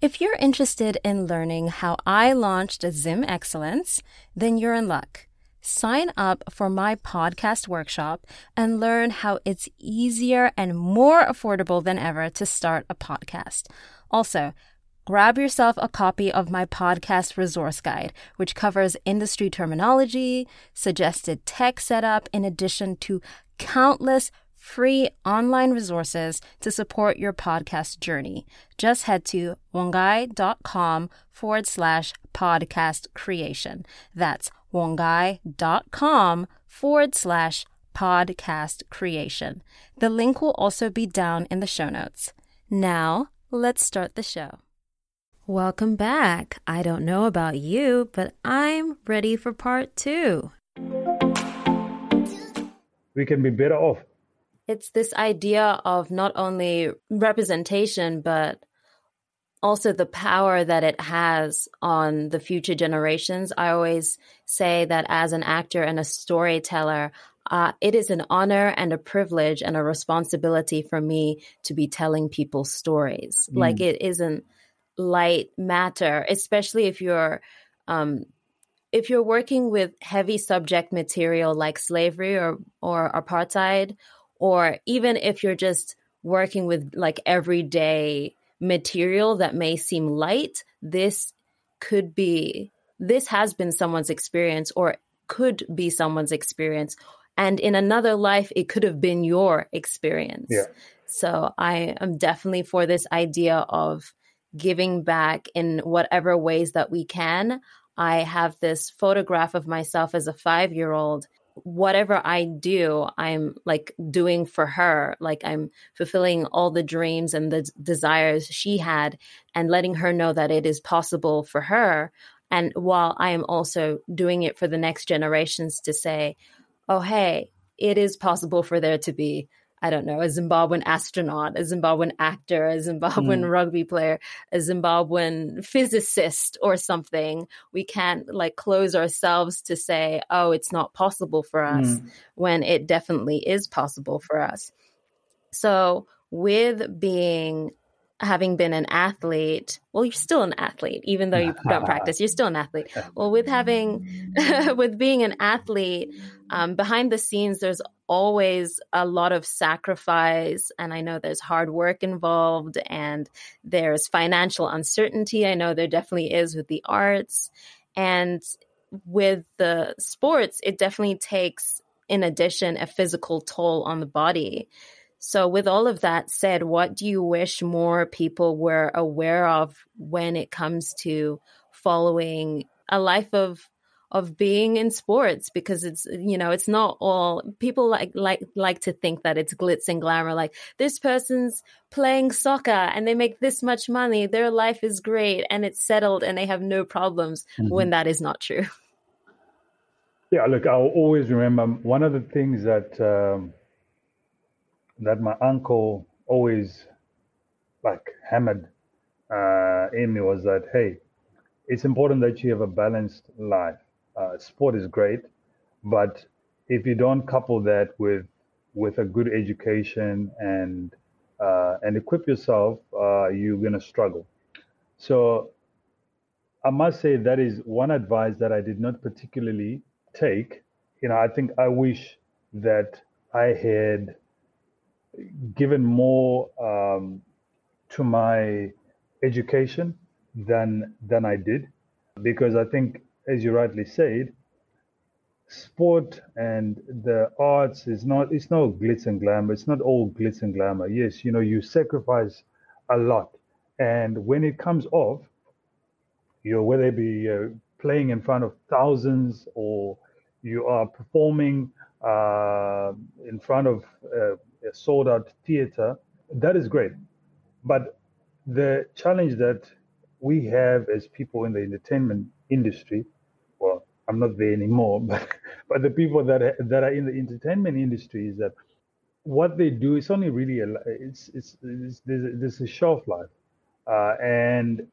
If you're interested in learning how I launched Zim Excellence, then you're in luck. Sign up for my podcast workshop and learn how it's easier and more affordable than ever to start a podcast. Also, grab yourself a copy of my podcast resource guide, which covers industry terminology, suggested tech setup, in addition to countless free online resources to support your podcast journey. Just head to wongai.com forward slash podcast creation. That's wongai.com forward slash podcast creation. The link will also be down in the show notes. Now, let's start the show. Welcome back. I don't know about you, but I'm ready for part two. We can be better off it's this idea of not only representation, but also the power that it has on the future generations. I always say that as an actor and a storyteller, uh, it is an honor and a privilege and a responsibility for me to be telling people stories. Mm. Like it isn't light matter, especially if you're um, if you're working with heavy subject material like slavery or or apartheid or even if you're just working with like everyday material that may seem light, this could be, this has been someone's experience or could be someone's experience. And in another life, it could have been your experience. Yeah. So I am definitely for this idea of giving back in whatever ways that we can. I have this photograph of myself as a five year old whatever I do, I'm like doing for her. Like I'm fulfilling all the dreams and the desires she had and letting her know that it is possible for her. And while I am also doing it for the next generations to say, oh, hey, it is possible for there to be I don't know, a Zimbabwean astronaut, a Zimbabwean actor, a Zimbabwean mm. rugby player, a Zimbabwean physicist or something. We can't like close ourselves to say, oh, it's not possible for us mm. when it definitely is possible for us. So, with being having been an athlete, well, you're still an athlete, even though you don't practice, you're still an athlete. Well, with having, with being an athlete, um, behind the scenes, there's always a lot of sacrifice. And I know there's hard work involved and there's financial uncertainty. I know there definitely is with the arts. And with the sports, it definitely takes, in addition, a physical toll on the body. So, with all of that said, what do you wish more people were aware of when it comes to following a life of of being in sports? Because it's you know it's not all people like like like to think that it's glitz and glamour. Like this person's playing soccer and they make this much money, their life is great and it's settled and they have no problems. Mm-hmm. When that is not true. Yeah, look, I'll always remember one of the things that. Um, that my uncle always like hammered uh, in me was that hey, it's important that you have a balanced life. Uh, sport is great, but if you don't couple that with with a good education and uh, and equip yourself, uh, you're gonna struggle. So I must say that is one advice that I did not particularly take. You know, I think I wish that I had given more um, to my education than than I did, because I think, as you rightly said, sport and the arts is not it's not glitz and glamour. It's not all glitz and glamour. Yes, you know you sacrifice a lot, and when it comes off, you whether it be uh, playing in front of thousands or you are performing uh, in front of uh, sold out theater, that is great. But the challenge that we have as people in the entertainment industry, well, I'm not there anymore, but but the people that that are in the entertainment industry is that what they do is only really a, it's, it's, it's there's, a, there's a shelf life, uh, and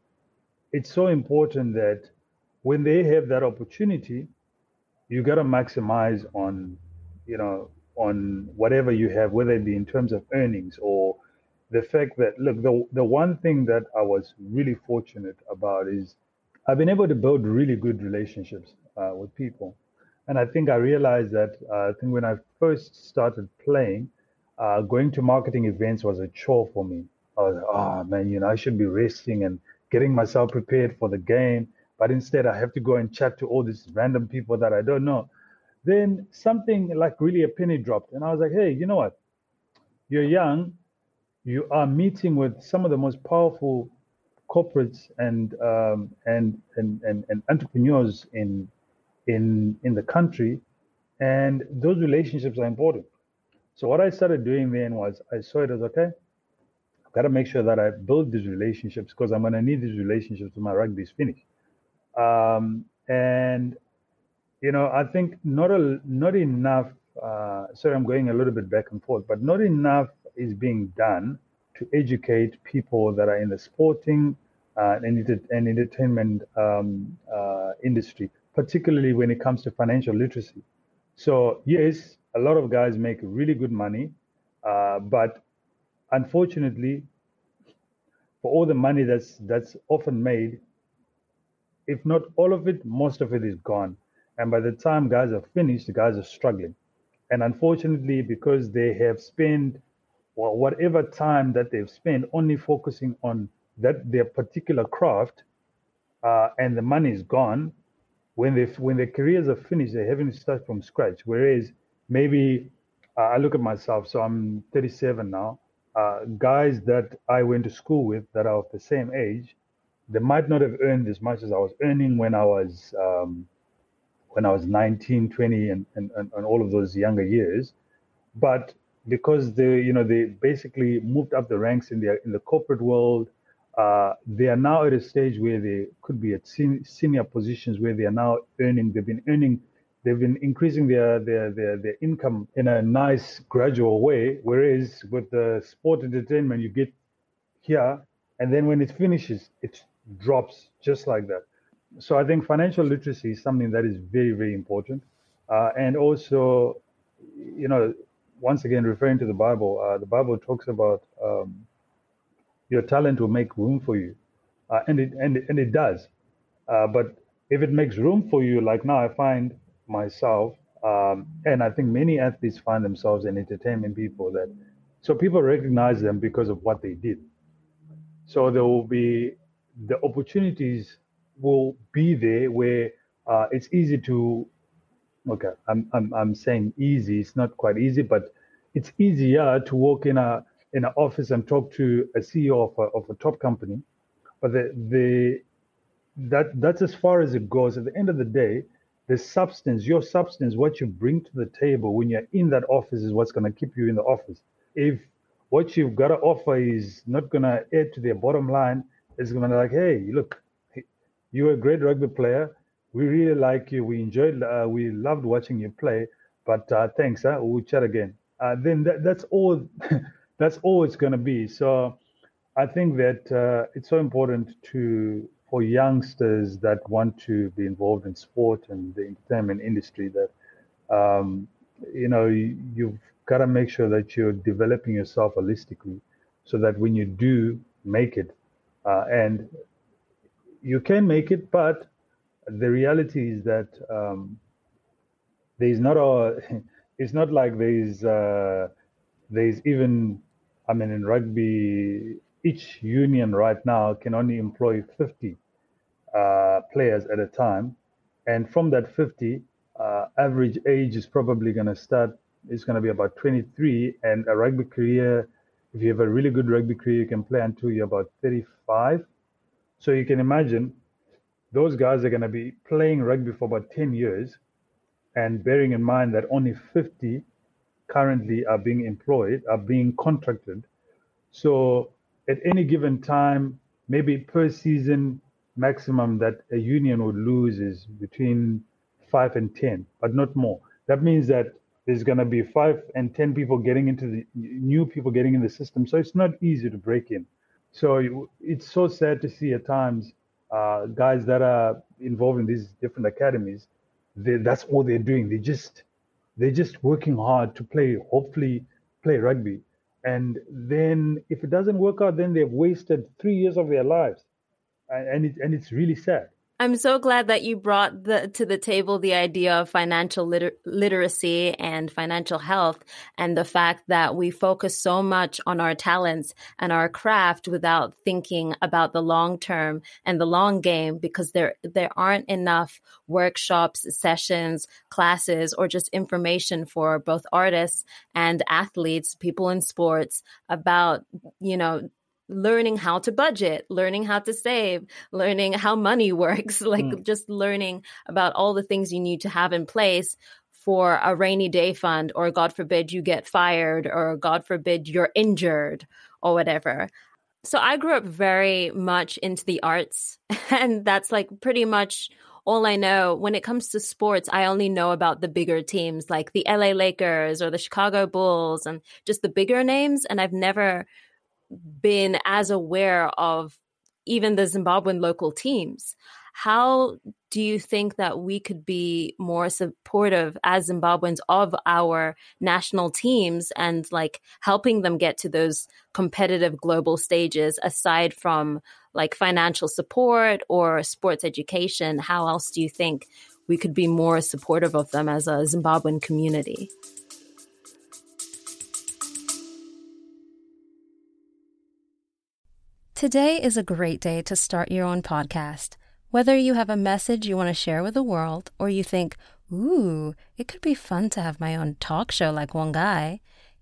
it's so important that when they have that opportunity, you got to maximize on, you know, on whatever you have, whether it be in terms of earnings or the fact that look, the the one thing that I was really fortunate about is I've been able to build really good relationships uh, with people, and I think I realized that uh, I think when I first started playing, uh, going to marketing events was a chore for me. I was like, oh man, you know, I should be resting and getting myself prepared for the game, but instead I have to go and chat to all these random people that I don't know. Then something like really a penny dropped, and I was like, hey, you know what? You're young you are meeting with some of the most powerful corporates and um, and, and, and and entrepreneurs in in in the country, and those relationships are important. So what I started doing then was I saw it as okay. I've got to make sure that I build these relationships because I'm going to need these relationships when my rugby is finished. Um, and you know, I think not a, not enough. Uh, sorry, I'm going a little bit back and forth, but not enough is being done to educate people that are in the sporting uh, and, and entertainment um, uh, industry, particularly when it comes to financial literacy. So yes, a lot of guys make really good money, uh, but unfortunately, for all the money that's that's often made, if not all of it, most of it is gone. And by the time guys are finished, the guys are struggling. And unfortunately, because they have spent or whatever time that they've spent only focusing on that their particular craft uh, and the money is gone when they when their careers are finished they're having to start from scratch whereas maybe uh, i look at myself so i'm 37 now uh, guys that i went to school with that are of the same age they might not have earned as much as i was earning when i was um, when i was 19 20 and, and, and all of those younger years. But because they you know they basically moved up the ranks in the in the corporate world uh, they are now at a stage where they could be at sen- senior positions where they are now earning they've been earning they've been increasing their, their their their income in a nice gradual way. Whereas with the sport entertainment you get here and then when it finishes it drops just like that so i think financial literacy is something that is very very important uh, and also you know once again referring to the Bible, uh, the Bible talks about um, your talent will make room for you, uh, and it and and it does. Uh, but if it makes room for you, like now, I find myself, um, and I think many athletes find themselves in entertainment people that, so people recognize them because of what they did. So there will be the opportunities will be there where uh, it's easy to okay I'm, I'm i'm saying easy it's not quite easy but it's easier to walk in a in an office and talk to a ceo of a, of a top company. But the the that that's as far as it goes. At the end of the day the substance your substance what you bring to the table when you're in that office is what's going to keep you in the office. If what you've got to offer is not going to add to their bottom line it's going to be like hey look you're a great rugby player we really like you. We enjoyed, uh, we loved watching you play. But uh, thanks, huh? we'll chat again. Uh, then that, that's all. that's all it's going to be. So I think that uh, it's so important to for youngsters that want to be involved in sport and the entertainment industry that um, you know you, you've got to make sure that you're developing yourself holistically, so that when you do make it, uh, and you can make it, but the reality is that um, there's not a it's not like there's uh, there's even I mean in rugby each union right now can only employ 50 uh, players at a time. And from that 50 uh, average age is probably going to start it's going to be about 23 and a rugby career if you have a really good rugby career you can play until you're about 35 so you can imagine those guys are going to be playing rugby for about 10 years and bearing in mind that only 50 currently are being employed, are being contracted. So at any given time, maybe per season maximum that a union would lose is between five and 10, but not more. That means that there's going to be five and 10 people getting into the new people getting in the system. So it's not easy to break in. So it's so sad to see at times uh, guys that are involved in these different academies, they, that's all they're doing. They just they're just working hard to play, hopefully play rugby. And then if it doesn't work out, then they've wasted three years of their lives. And, it, and it's really sad. I'm so glad that you brought the, to the table the idea of financial liter- literacy and financial health and the fact that we focus so much on our talents and our craft without thinking about the long term and the long game because there there aren't enough workshops, sessions, classes or just information for both artists and athletes, people in sports about, you know, learning how to budget, learning how to save, learning how money works, like mm. just learning about all the things you need to have in place for a rainy day fund, or God forbid you get fired, or God forbid you're injured, or whatever. So I grew up very much into the arts, and that's like pretty much all I know when it comes to sports. I only know about the bigger teams like the LA Lakers or the Chicago Bulls and just the bigger names. And I've never been as aware of even the Zimbabwean local teams. How do you think that we could be more supportive as Zimbabweans of our national teams and like helping them get to those competitive global stages aside from like financial support or sports education? How else do you think we could be more supportive of them as a Zimbabwean community? Today is a great day to start your own podcast. Whether you have a message you want to share with the world or you think, ooh, it could be fun to have my own talk show like one guy,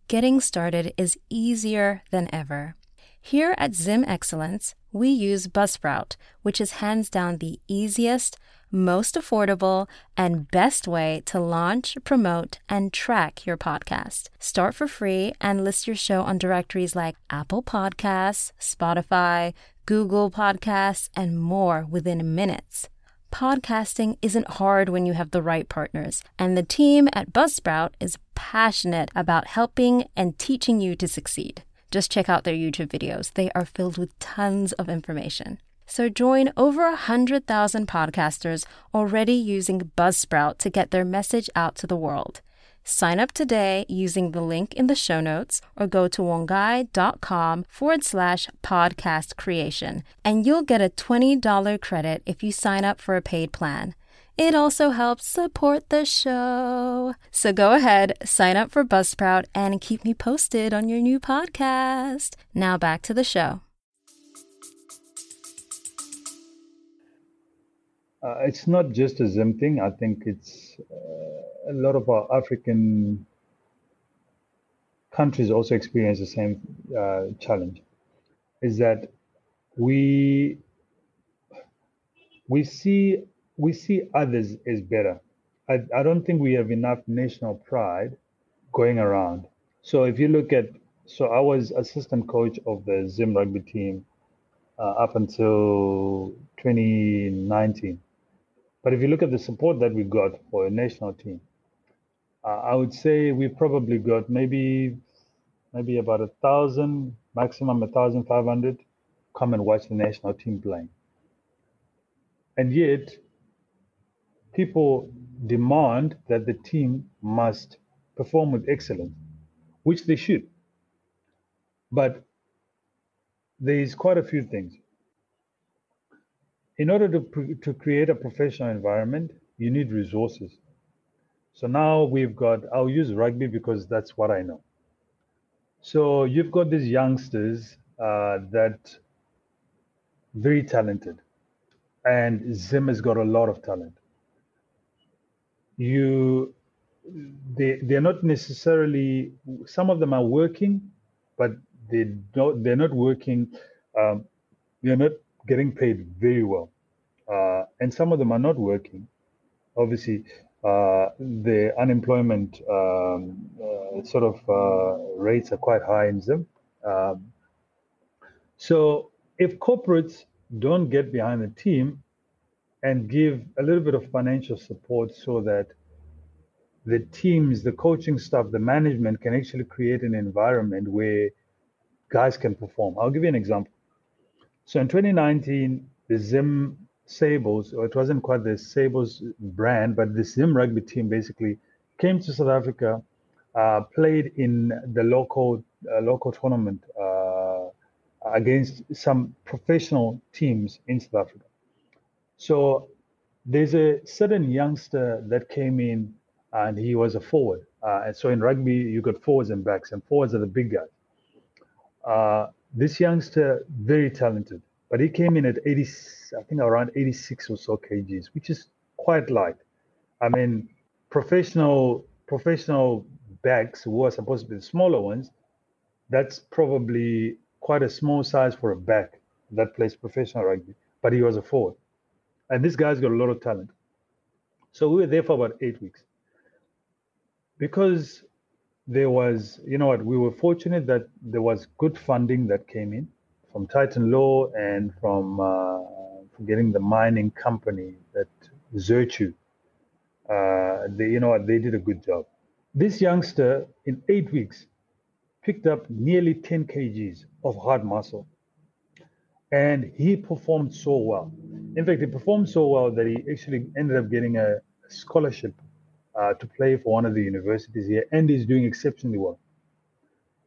getting started is easier than ever. Here at Zim Excellence, we use Buzzsprout, which is hands down the easiest, most affordable, and best way to launch, promote, and track your podcast. Start for free and list your show on directories like Apple Podcasts, Spotify, Google Podcasts, and more within minutes. Podcasting isn't hard when you have the right partners, and the team at Buzzsprout is passionate about helping and teaching you to succeed. Just check out their YouTube videos, they are filled with tons of information. So join over 100,000 podcasters already using Buzzsprout to get their message out to the world. Sign up today using the link in the show notes or go to wangai.com forward slash podcast creation and you'll get a $20 credit if you sign up for a paid plan. It also helps support the show. So go ahead, sign up for Buzzsprout and keep me posted on your new podcast. Now back to the show. Uh, it's not just a Zim thing. I think it's uh, a lot of our African countries also experience the same uh, challenge. Is that we we see we see others as better. I, I don't think we have enough national pride going around. So if you look at so I was assistant coach of the Zim rugby team uh, up until 2019 but if you look at the support that we got for a national team, uh, I would say we probably got maybe maybe about a thousand, maximum a thousand five hundred, come and watch the national team playing. And yet, people demand that the team must perform with excellence, which they should. But there is quite a few things in order to, to create a professional environment, you need resources. So now we've got, I'll use rugby because that's what I know. So you've got these youngsters uh, that very talented, and Zim has got a lot of talent. You, they they're not necessarily. Some of them are working, but they don't. They're not working. Um, they're not getting paid very well, uh, and some of them are not working. Obviously, uh, the unemployment um, uh, sort of uh, rates are quite high in them. Um, so, if corporates don't get behind the team and give a little bit of financial support so that the teams, the coaching staff, the management can actually create an environment where guys can perform. I'll give you an example. So in 2019, the Zim Sables, or it wasn't quite the Sables brand, but the Zim rugby team basically came to South Africa, uh, played in the local a local tournament uh, against some professional teams in South Africa. So there's a certain youngster that came in and he was a forward. Uh, and so in rugby, you got forwards and backs, and forwards are the big guys. Uh, this youngster, very talented, but he came in at 80, I think around 86 or so kgs, which is quite light. I mean, professional professional backs who are supposed to be the smaller ones, that's probably quite a small size for a back that plays professional rugby. But he was a forward, and this guy's got a lot of talent. So we were there for about eight weeks because there was, you know what, we were fortunate that there was good funding that came in from Titan Law and from uh, getting the mining company that Zertu. Uh, they, you know what, they did a good job. This youngster, in eight weeks, picked up nearly 10 kgs of hard muscle. And he performed so well. In fact, he performed so well that he actually ended up getting a scholarship uh, to play for one of the universities here, and he's doing exceptionally well.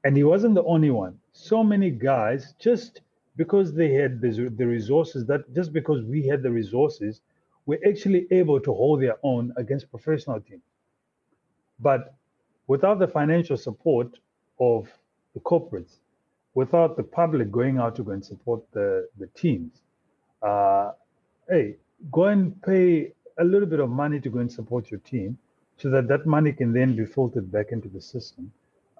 And he wasn't the only one. So many guys, just because they had the, resources, that just because we had the resources, were actually able to hold their own against professional teams. But without the financial support of the corporates, without the public going out to go and support the, the teams, uh, hey, go and pay a little bit of money to go and support your team so that that money can then be filtered back into the system.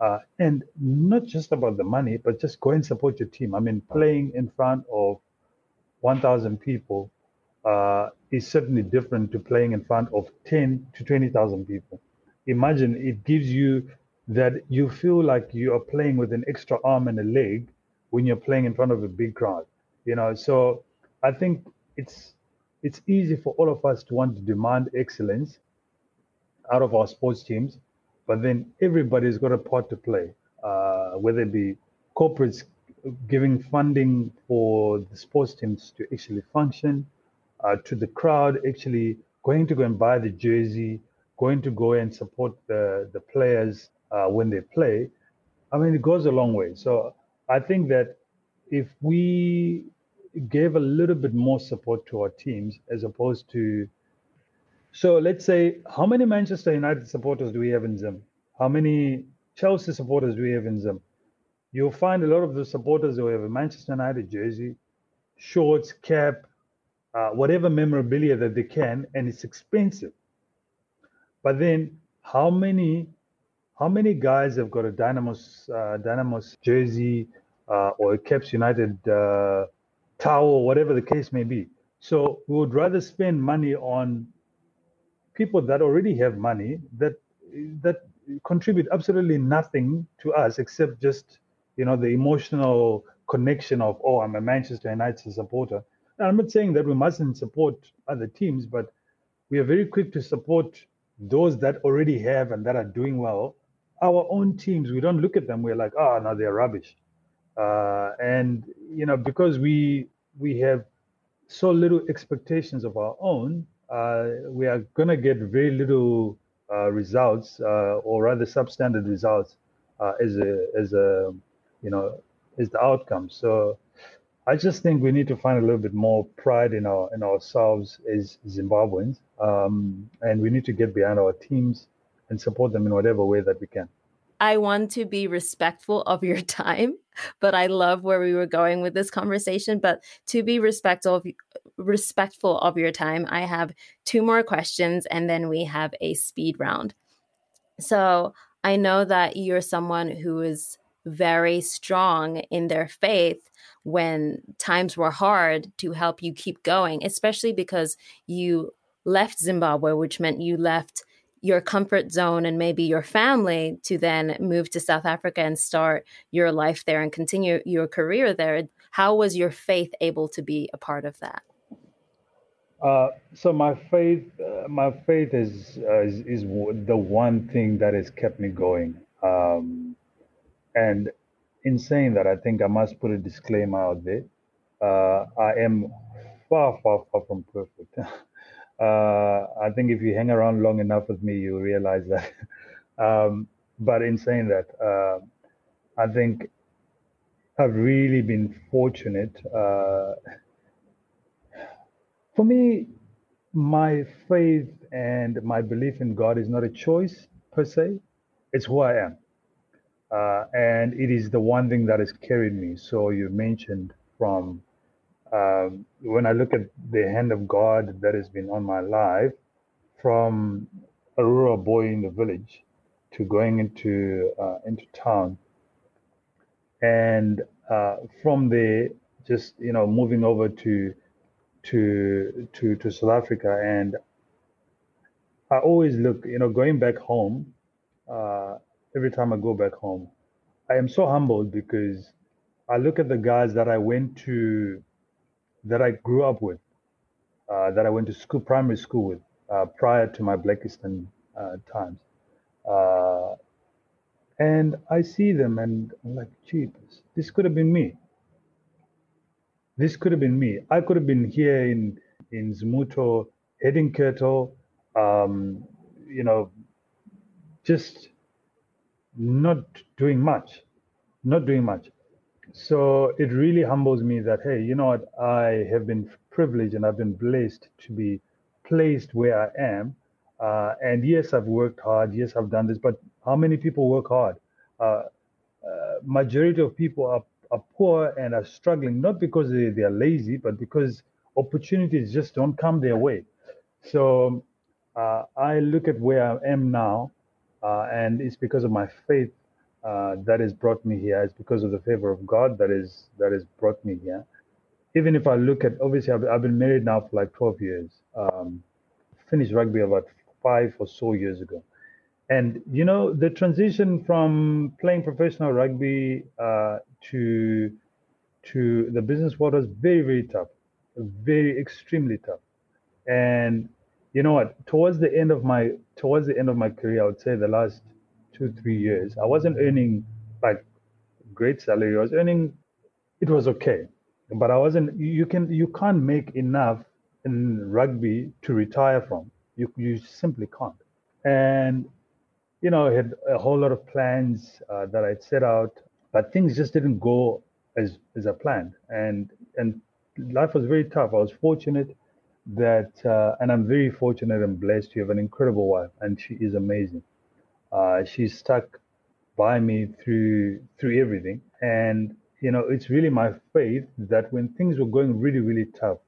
Uh, and not just about the money, but just go and support your team. I mean, playing in front of 1,000 people uh, is certainly different to playing in front of 10 to 20,000 people. Imagine it gives you that you feel like you are playing with an extra arm and a leg when you're playing in front of a big crowd. You know, so I think it's it's easy for all of us to want to demand excellence out of our sports teams, but then everybody's got a part to play, uh, whether it be corporates giving funding for the sports teams to actually function, uh, to the crowd actually going to go and buy the jersey, going to go and support the, the players uh, when they play. I mean, it goes a long way. So I think that if we gave a little bit more support to our teams as opposed to so let's say, how many Manchester United supporters do we have in Zim? How many Chelsea supporters do we have in Zim? You'll find a lot of the supporters who have a Manchester United jersey, shorts, cap, uh, whatever memorabilia that they can, and it's expensive. But then, how many, how many guys have got a Dynamos, uh, Dynamos jersey uh, or a Caps United uh, towel, whatever the case may be? So we would rather spend money on people that already have money that that contribute absolutely nothing to us except just you know the emotional connection of oh I'm a Manchester United supporter. Now, I'm not saying that we mustn't support other teams, but we are very quick to support those that already have and that are doing well. Our own teams, we don't look at them. We're like, oh no, they're rubbish. Uh, and you know because we we have so little expectations of our own, we are going to get very little uh, results, uh, or rather substandard results, as a as a you know as the outcome. So I just think we need to find a little bit more pride in our in ourselves as Zimbabweans, um, and we need to get behind our teams and support them in whatever way that we can. I want to be respectful of your time, but I love where we were going with this conversation. But to be respectful of, respectful of your time, I have two more questions and then we have a speed round. So I know that you're someone who is very strong in their faith when times were hard to help you keep going, especially because you left Zimbabwe, which meant you left your comfort zone and maybe your family to then move to South Africa and start your life there and continue your career there. How was your faith able to be a part of that? Uh, so my faith, uh, my faith is, uh, is, is the one thing that has kept me going. Um, and in saying that, I think I must put a disclaimer out there. Uh, I am far, far, far from perfect. Uh, I think if you hang around long enough with me, you realize that. um, but in saying that, uh, I think I've really been fortunate. Uh, for me, my faith and my belief in God is not a choice per se, it's who I am. Uh, and it is the one thing that has carried me. So you mentioned from um, when I look at the hand of God that has been on my life, from a rural boy in the village to going into uh, into town, and uh, from there, just you know, moving over to to to to South Africa, and I always look, you know, going back home. Uh, every time I go back home, I am so humbled because I look at the guys that I went to, that I grew up with, uh, that I went to school, primary school with, uh, prior to my Blakiston uh, times. Uh, and I see them and I'm like, jeepers, this could have been me. This could have been me. I could have been here in, in Zmuto, heading cattle, um, you know, just not doing much, not doing much. So it really humbles me that, hey, you know what? I have been privileged and I've been blessed to be placed where I am. Uh, and yes, I've worked hard. Yes, I've done this. But how many people work hard? Uh, uh, majority of people are, are poor and are struggling, not because they, they are lazy, but because opportunities just don't come their way. So uh, I look at where I am now, uh, and it's because of my faith uh, that has brought me here. It's because of the favor of God that is that has brought me here. Even if I look at, obviously, I've, I've been married now for like 12 years. Um, finished rugby about five or so years ago. And you know, the transition from playing professional rugby uh, to to the business world was very, very tough, very extremely tough. And you know what? Towards the end of my towards the end of my career, I would say the last two three years, I wasn't earning like great salary. I was earning, it was okay, but I wasn't. You can you can't make enough in rugby to retire from. You you simply can't. And you know, I had a whole lot of plans uh, that I'd set out, but things just didn't go as as I planned. And and life was very tough. I was fortunate that, uh, and I'm very fortunate and blessed to have an incredible wife, and she is amazing. Uh, she's stuck by me through through everything, and you know, it's really my faith that when things were going really really tough,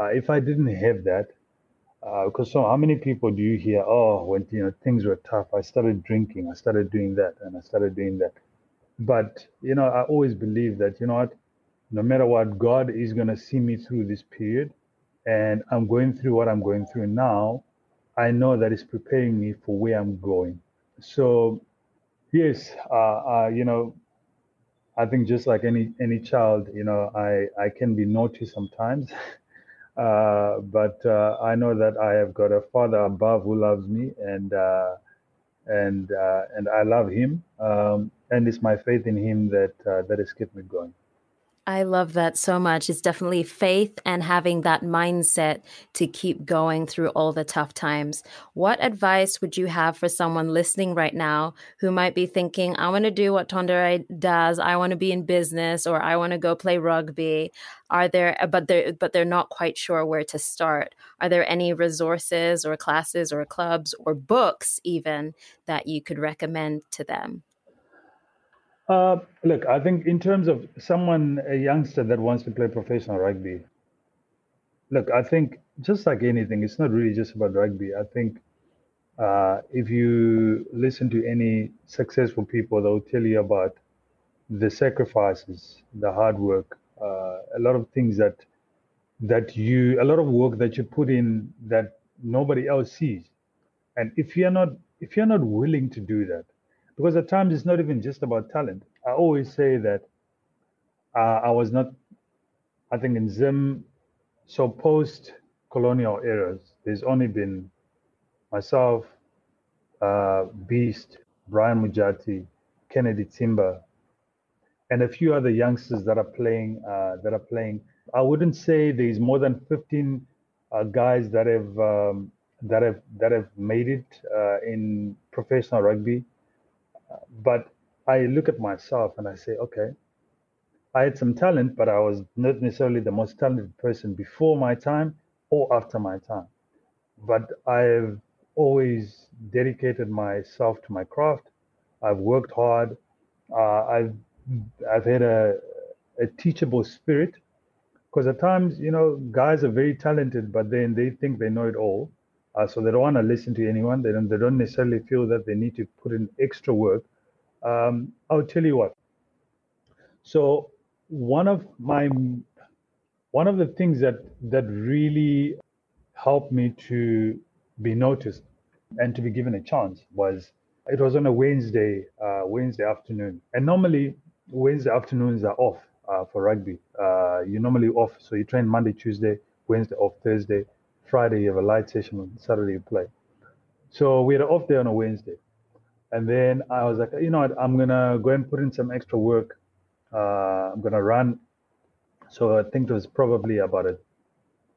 uh, if I didn't have that, because uh, so how many people do you hear? Oh, when you know things were tough, I started drinking, I started doing that, and I started doing that. But you know, I always believe that you know what, no matter what, God is gonna see me through this period and I'm going through what I'm going through now, I know that it's preparing me for where I'm going. So, yes, uh, uh, you know, I think just like any any child, you know, I I can be naughty sometimes, uh, but uh, I know that I have got a Father above who loves me, and uh, and uh, and I love Him, um, and it's my faith in Him that that has kept me going. I love that so much. It's definitely faith and having that mindset to keep going through all the tough times. What advice would you have for someone listening right now who might be thinking, I want to do what Tonderai does, I want to be in business or I want to go play rugby? Are there uh, but they're but they're not quite sure where to start. Are there any resources or classes or clubs or books even that you could recommend to them? Uh, look, I think in terms of someone, a youngster that wants to play professional rugby, look, I think just like anything, it's not really just about rugby. I think uh, if you listen to any successful people, they'll tell you about the sacrifices, the hard work, uh, a lot of things that that you, a lot of work that you put in that nobody else sees. And if you're not, if you're not willing to do that, because at times it's not even just about talent. I always say that uh, I was not, I think in Zim, so post colonial eras, there's only been myself, uh, Beast, Brian Mujati, Kennedy Tsimba, and a few other youngsters that are playing. Uh, that are playing. I wouldn't say there's more than 15 uh, guys that have um, that have that have made it uh, in professional rugby but I look at myself and I say, okay, I had some talent, but I was not necessarily the most talented person before my time or after my time. But I've always dedicated myself to my craft. I've worked hard. Uh, I've I've had a, a teachable spirit because at times, you know, guys are very talented, but then they think they know it all. Uh, so they don't want to listen to anyone. They don't, they don't necessarily feel that they need to put in extra work. Um, I'll tell you what. So one of my one of the things that that really helped me to be noticed and to be given a chance was it was on a Wednesday uh, Wednesday afternoon, and normally Wednesday afternoons are off uh, for rugby. Uh, you're normally off, so you train Monday, Tuesday, Wednesday off, Thursday, Friday you have a light session, on Saturday you play. So we had an off day on a Wednesday, and then I was like, you know what, I'm gonna go and put in some extra work. Uh, I'm gonna run. So I think it was probably about a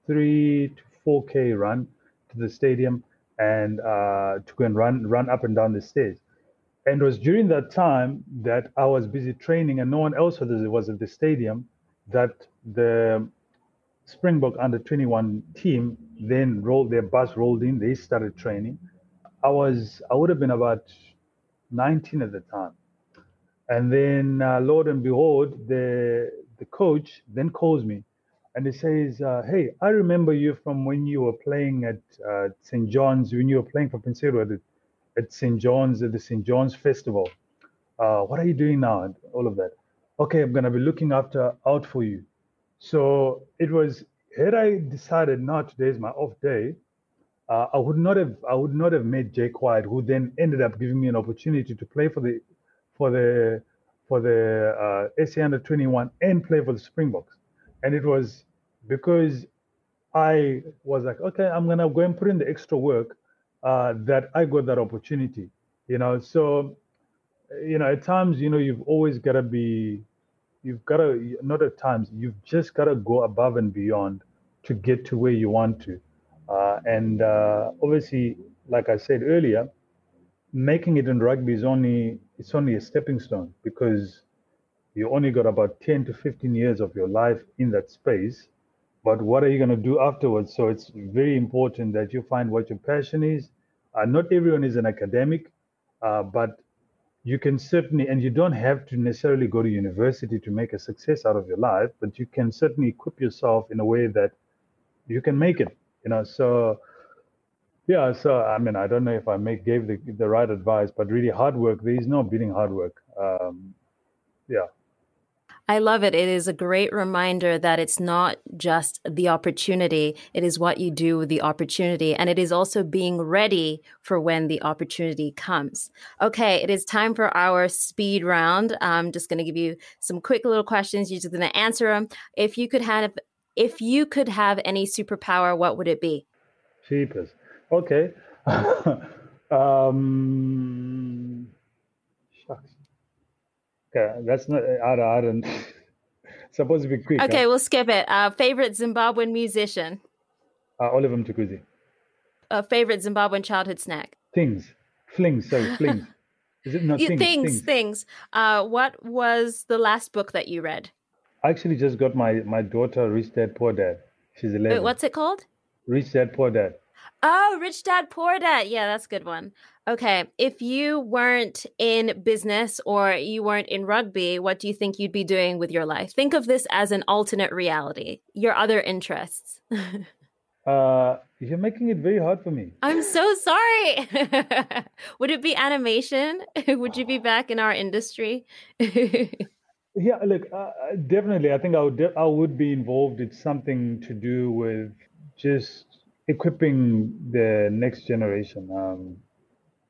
three to four k run to the stadium and uh, to go and run run up and down the stairs. And it was during that time that I was busy training, and no one else was at the stadium. That the Springbok under 21 team then rolled their bus rolled in. They started training. I was I would have been about 19 at the time, and then uh, Lord and behold, the the coach then calls me and he says, uh, "Hey, I remember you from when you were playing at uh, St. John's, when you were playing for Edward at, at St. John's at the St. John's Festival. Uh, what are you doing now? And all of that. Okay, I'm gonna be looking after out for you. So it was. Had I decided not today is my off day, uh, I would not have. I would not have met Jake White, who then ended up giving me an opportunity to play for the for the for the uh, SA under 21 and play for the Springboks. And it was because I was like, okay, I'm gonna go and put in the extra work uh, that I got that opportunity. You know, so you know, at times, you know, you've always gotta be, you've gotta not at times, you've just gotta go above and beyond to get to where you want to. Uh, and uh, obviously, like I said earlier, making it in rugby is only it's only a stepping stone because you only got about 10 to 15 years of your life in that space. But what are you going to do afterwards? So it's very important that you find what your passion is. Uh, not everyone is an academic uh, but you can certainly and you don't have to necessarily go to university to make a success out of your life but you can certainly equip yourself in a way that you can make it you know so yeah, so I mean, I don't know if I make gave the the right advice, but really hard work. There is no beating hard work. Um, yeah. I love it. It is a great reminder that it's not just the opportunity, it is what you do with the opportunity. And it is also being ready for when the opportunity comes. Okay, it is time for our speed round. I'm just going to give you some quick little questions. You're just going to answer them. If you could have, if you could have any superpower, what would it be? Cheapest. Okay. um, shucks. Okay, that's not. I, I don't. supposed to be quick. Okay, huh? we'll skip it. Uh, favorite Zimbabwean musician. Uh, Oliver Mtukudzi. Uh, favorite Zimbabwean childhood snack. Things, flings. Sorry, flings. Is it not things? Things. Things. things. Uh, what was the last book that you read? I actually just got my my daughter Rich Dad Poor Dad. She's eleven. Wait, what's it called? Rich Dad Poor Dad. Oh, Rich Dad Poor Dad. Yeah, that's a good one. Okay. If you weren't in business or you weren't in rugby, what do you think you'd be doing with your life? Think of this as an alternate reality, your other interests. uh, you're making it very hard for me. I'm so sorry. Would it be animation? would you be back in our industry? Yeah, look, uh, definitely. I think I would, I would be involved. It's something to do with just equipping the next generation. Um,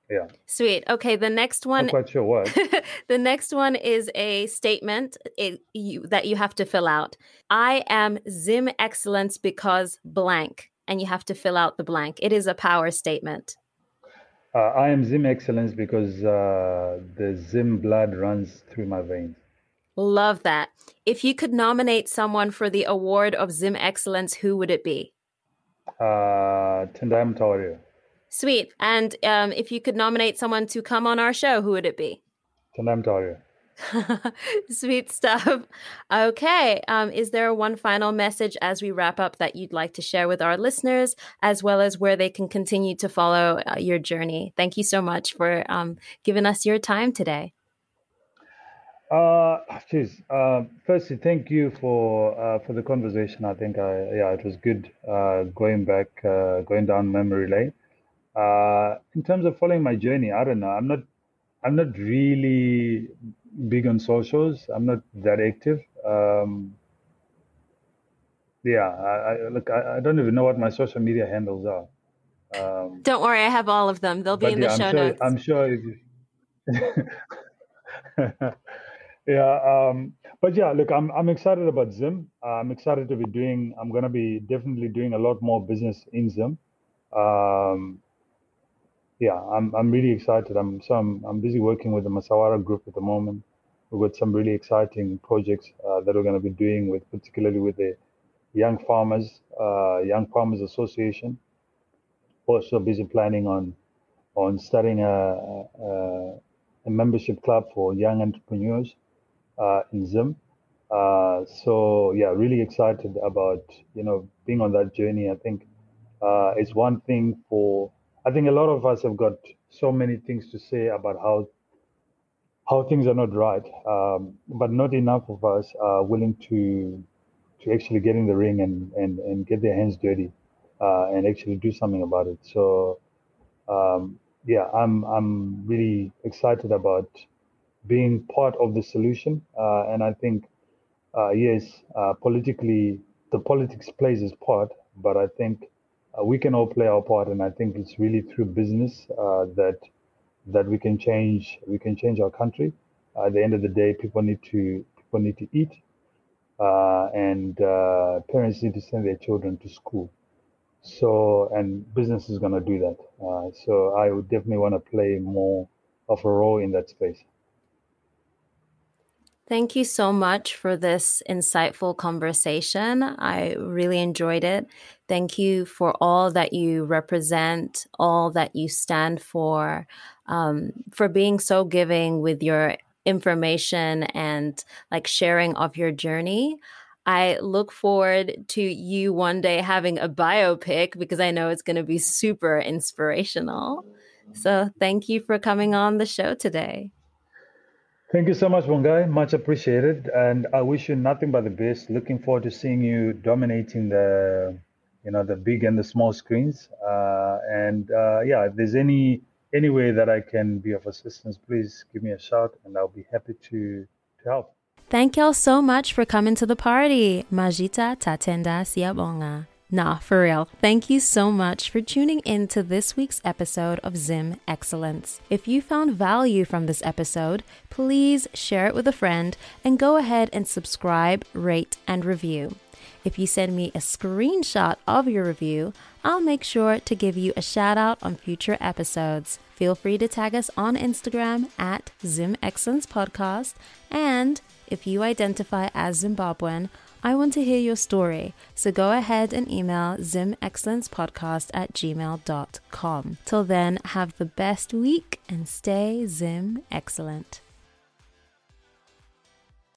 yeah. Sweet. Okay. The next one. Not quite sure what. the next one is a statement it, you, that you have to fill out. I am Zim excellence because blank, and you have to fill out the blank. It is a power statement. Uh, I am Zim excellence because uh, the Zim blood runs through my veins. Love that. If you could nominate someone for the award of Zim excellence, who would it be? Uh, Tendai Mtawarira. Sweet. And um, if you could nominate someone to come on our show, who would it be? Tendai Tanamtaria. Sweet stuff. Okay. Um, is there one final message as we wrap up that you'd like to share with our listeners, as well as where they can continue to follow uh, your journey? Thank you so much for um, giving us your time today. Uh, geez. Uh, firstly, thank you for uh, for the conversation. I think I yeah, it was good uh, going back, uh, going down memory lane. Uh, in terms of following my journey, I don't know. I'm not I'm not really big on socials. I'm not that active. Um, yeah, I, I look. I, I, don't even know what my social media handles are. Um, don't worry, I have all of them. They'll be in the show I'm sure, notes. I'm sure. If, yeah, um, but yeah, look, I'm I'm excited about Zim. I'm excited to be doing. I'm gonna be definitely doing a lot more business in Zim. Um, yeah, I'm I'm really excited. I'm so I'm I'm busy working with the Masawara group at the moment. We've got some really exciting projects uh, that we're going to be doing with, particularly with the Young Farmers uh, Young Farmers Association. Also busy planning on on starting a, a, a membership club for young entrepreneurs uh, in Zim. Uh, so yeah, really excited about you know being on that journey. I think uh, it's one thing for I think a lot of us have got so many things to say about how how things are not right, um, but not enough of us are willing to to actually get in the ring and and, and get their hands dirty uh, and actually do something about it. So um, yeah, I'm I'm really excited about being part of the solution. Uh, and I think, uh, yes, uh, politically, the politics plays its part, but I think uh, we can all play our part. And I think it's really through business uh, that that we can change we can change our country. at the end of the day, people need to people need to eat, and parents need to send their children to school. So, and business is going to do that. so, I would definitely want to play more of a role in that space. Thank you so much for this insightful conversation. I really enjoyed it. Thank you for all that you represent, all that you stand for, um, for being so giving with your information and like sharing of your journey. I look forward to you one day having a biopic because I know it's going to be super inspirational. So, thank you for coming on the show today. Thank you so much, Bongai. Much appreciated. And I wish you nothing but the best. Looking forward to seeing you dominating the, you know, the big and the small screens. Uh, and uh, yeah, if there's any any way that I can be of assistance, please give me a shout, and I'll be happy to to help. Thank y'all so much for coming to the party. Majita tatenda siabonga. Nah, for real. Thank you so much for tuning in to this week's episode of Zim Excellence. If you found value from this episode, please share it with a friend and go ahead and subscribe, rate, and review. If you send me a screenshot of your review, I'll make sure to give you a shout out on future episodes. Feel free to tag us on Instagram at Zim Excellence Podcast. And if you identify as Zimbabwean, I want to hear your story, so go ahead and email zimexcellencepodcast at gmail.com. Till then, have the best week and stay Zim excellent.